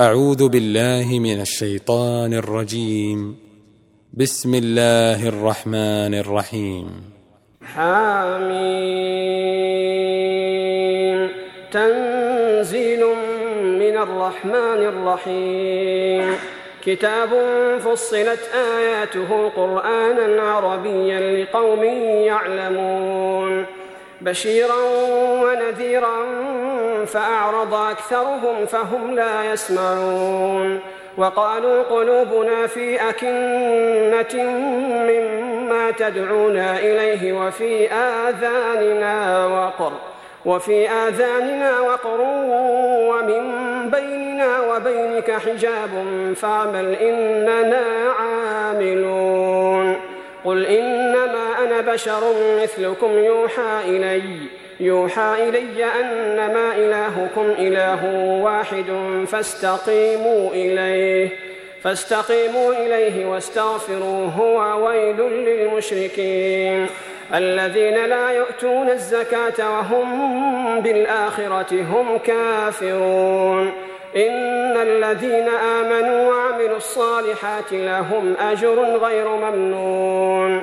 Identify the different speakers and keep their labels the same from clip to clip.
Speaker 1: أعوذ بالله من الشيطان الرجيم. بسم الله الرحمن الرحيم.
Speaker 2: حاميم تنزيل من الرحمن الرحيم. كتاب فصلت آياته قرآنا عربيا لقوم يعلمون. بشيرا ونذيرا فأعرض أكثرهم فهم لا يسمعون وقالوا قلوبنا في أكنة مما تدعونا إليه وفي آذاننا وقر وفي آذاننا وقر ومن بيننا وبينك حجاب فاعمل إننا عاملون قل أنا بشر مثلكم يوحى إليّ يوحى إلي أنما إلهكم إله واحد فاستقيموا إليه فاستقيموا إليه واستغفروه وويل للمشركين. الذين لا يؤتون الزكاة وهم بالآخرة هم كافرون. إن الذين آمنوا وعملوا الصالحات لهم أجر غير ممنون.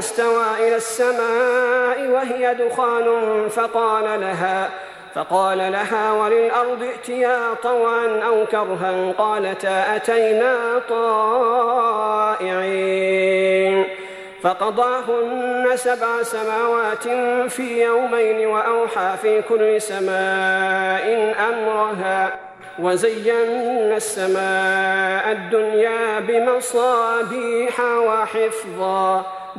Speaker 2: استوى إلى السماء وهي دخان فقال لها فقال لها وللأرض ائتيا طوعا أو كرها قالتا أتينا طائعين. فقضاهن سبع سماوات في يومين وأوحى في كل سماء أمرها وزينا السماء الدنيا بمصابيح وحفظا.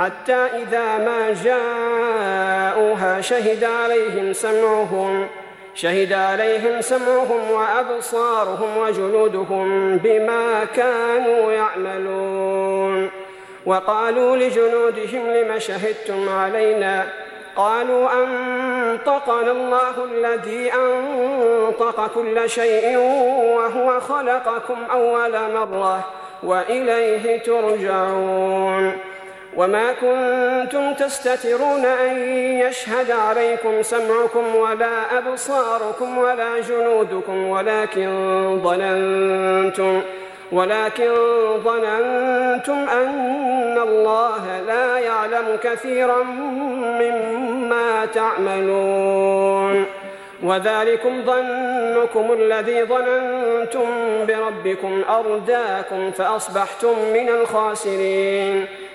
Speaker 2: حتى إذا ما جاءوها شهد عليهم سمعهم شهد عليهم سمعهم وأبصارهم وجلودهم بما كانوا يعملون. وقالوا لجنودهم لم شهدتم علينا؟ قالوا أنطقنا الله الذي أنطق كل شيء وهو خلقكم أول مرة وإليه ترجعون. وما كنتم تستترون أن يشهد عليكم سمعكم ولا أبصاركم ولا جنودكم ولكن ظننتم ولكن ظننتم أن الله لا يعلم كثيرا مما تعملون. وذلكم ظنكم الذي ظننتم بربكم أرداكم فأصبحتم من الخاسرين.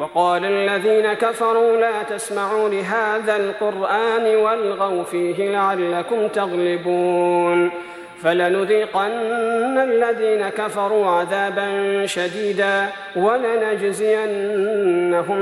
Speaker 2: وقال الذين كفروا لا تسمعوا لهذا القرآن والغوا فيه لعلكم تغلبون فلنذيقن الذين كفروا عذابا شديدا ولنجزينهم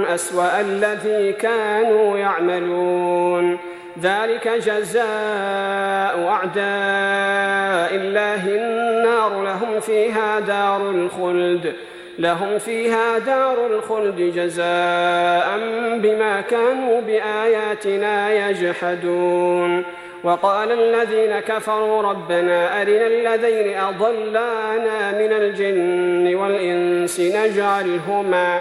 Speaker 2: أسوأ الذي كانوا يعملون. ذلك جزاء أعداء الله النار لهم فيها دار الخلد. لهم فيها دار الخلد جزاء بما كانوا بآياتنا يجحدون. وقال الذين كفروا ربنا أرنا الذين أضلانا من الجن والإنس نجعلهما نجعلهما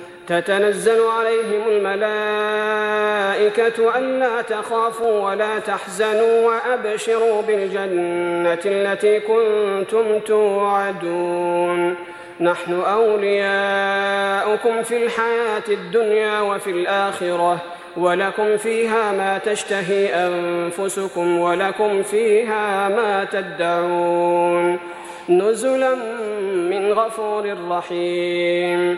Speaker 2: تتنزل عليهم الملائكة ألا تخافوا ولا تحزنوا وأبشروا بالجنة التي كنتم توعدون. نحن أولياؤكم في الحياة الدنيا وفي الآخرة ولكم فيها ما تشتهي أنفسكم ولكم فيها ما تدعون. نزلا من غفور رحيم.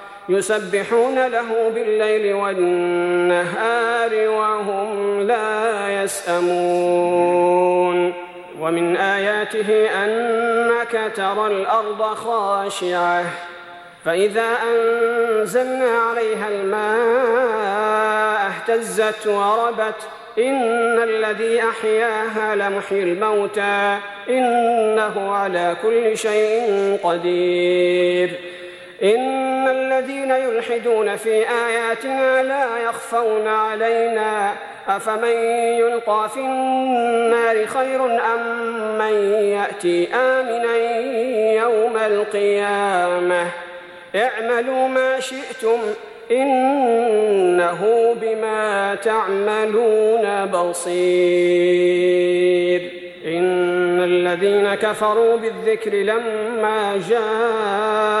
Speaker 2: يسبحون له بالليل والنهار وهم لا يسأمون. ومن آياته أنك ترى الأرض خاشعة. فإذا أنزلنا عليها الماء اهتزت وربت. إن الذي أحياها لمحيي الموتى. إنه على كل شيء قدير. إن الذين يلحدون في آياتنا لا يخفون علينا أفمن يلقى في النار خير أم من يأتي آمنا يوم القيامة؟ اعملوا ما شئتم إنه بما تعملون بصير. إن الذين كفروا بالذكر لما جاءهم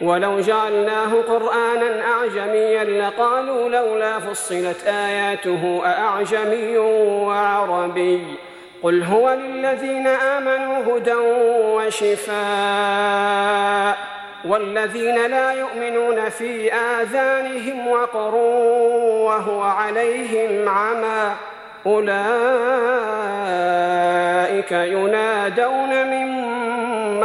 Speaker 2: ولو جعلناه قرآنا أعجميا لقالوا لولا فصلت آياته أأعجمي وعربي قل هو للذين آمنوا هدى وشفاء والذين لا يؤمنون في آذانهم وقر وهو عليهم عمى أولئك ينادون من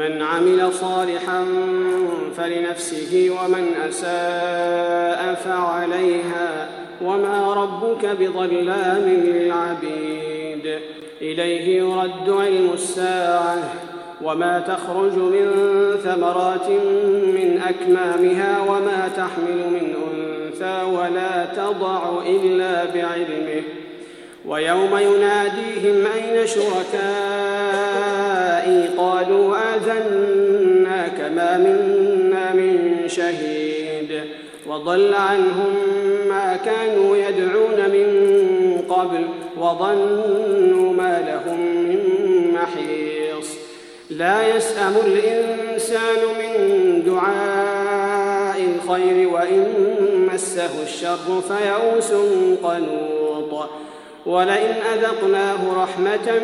Speaker 2: من عمل صالحا فلنفسه ومن أساء فعليها وما ربك بظلام للعبيد. إليه يرد علم الساعة وما تخرج من ثمرات من أكمامها وما تحمل من أنثى ولا تضع إلا بعلمه. ويوم يناديهم أين شركائي قالوا آذنا كما منا من شهيد وضل عنهم ما كانوا يدعون من قبل وظنوا ما لهم من محيص. لا يسأم الإنسان من دعاء الخير وإن مسه الشر فيئوس قنوط. ولئن أذقناه رحمة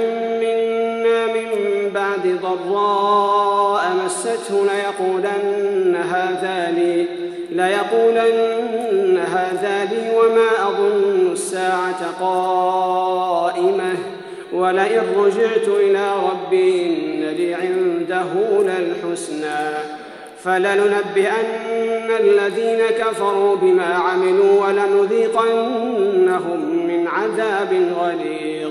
Speaker 2: من بعد ضراء مسته ليقولن هذا لي ليقولن هذا لي وما أظن الساعة قائمة. ولئن رجعت إلى ربي إن لي عنده للحسنى. فلننبئن الذين كفروا بما عملوا ولنذيقنهم من عذاب غليظ.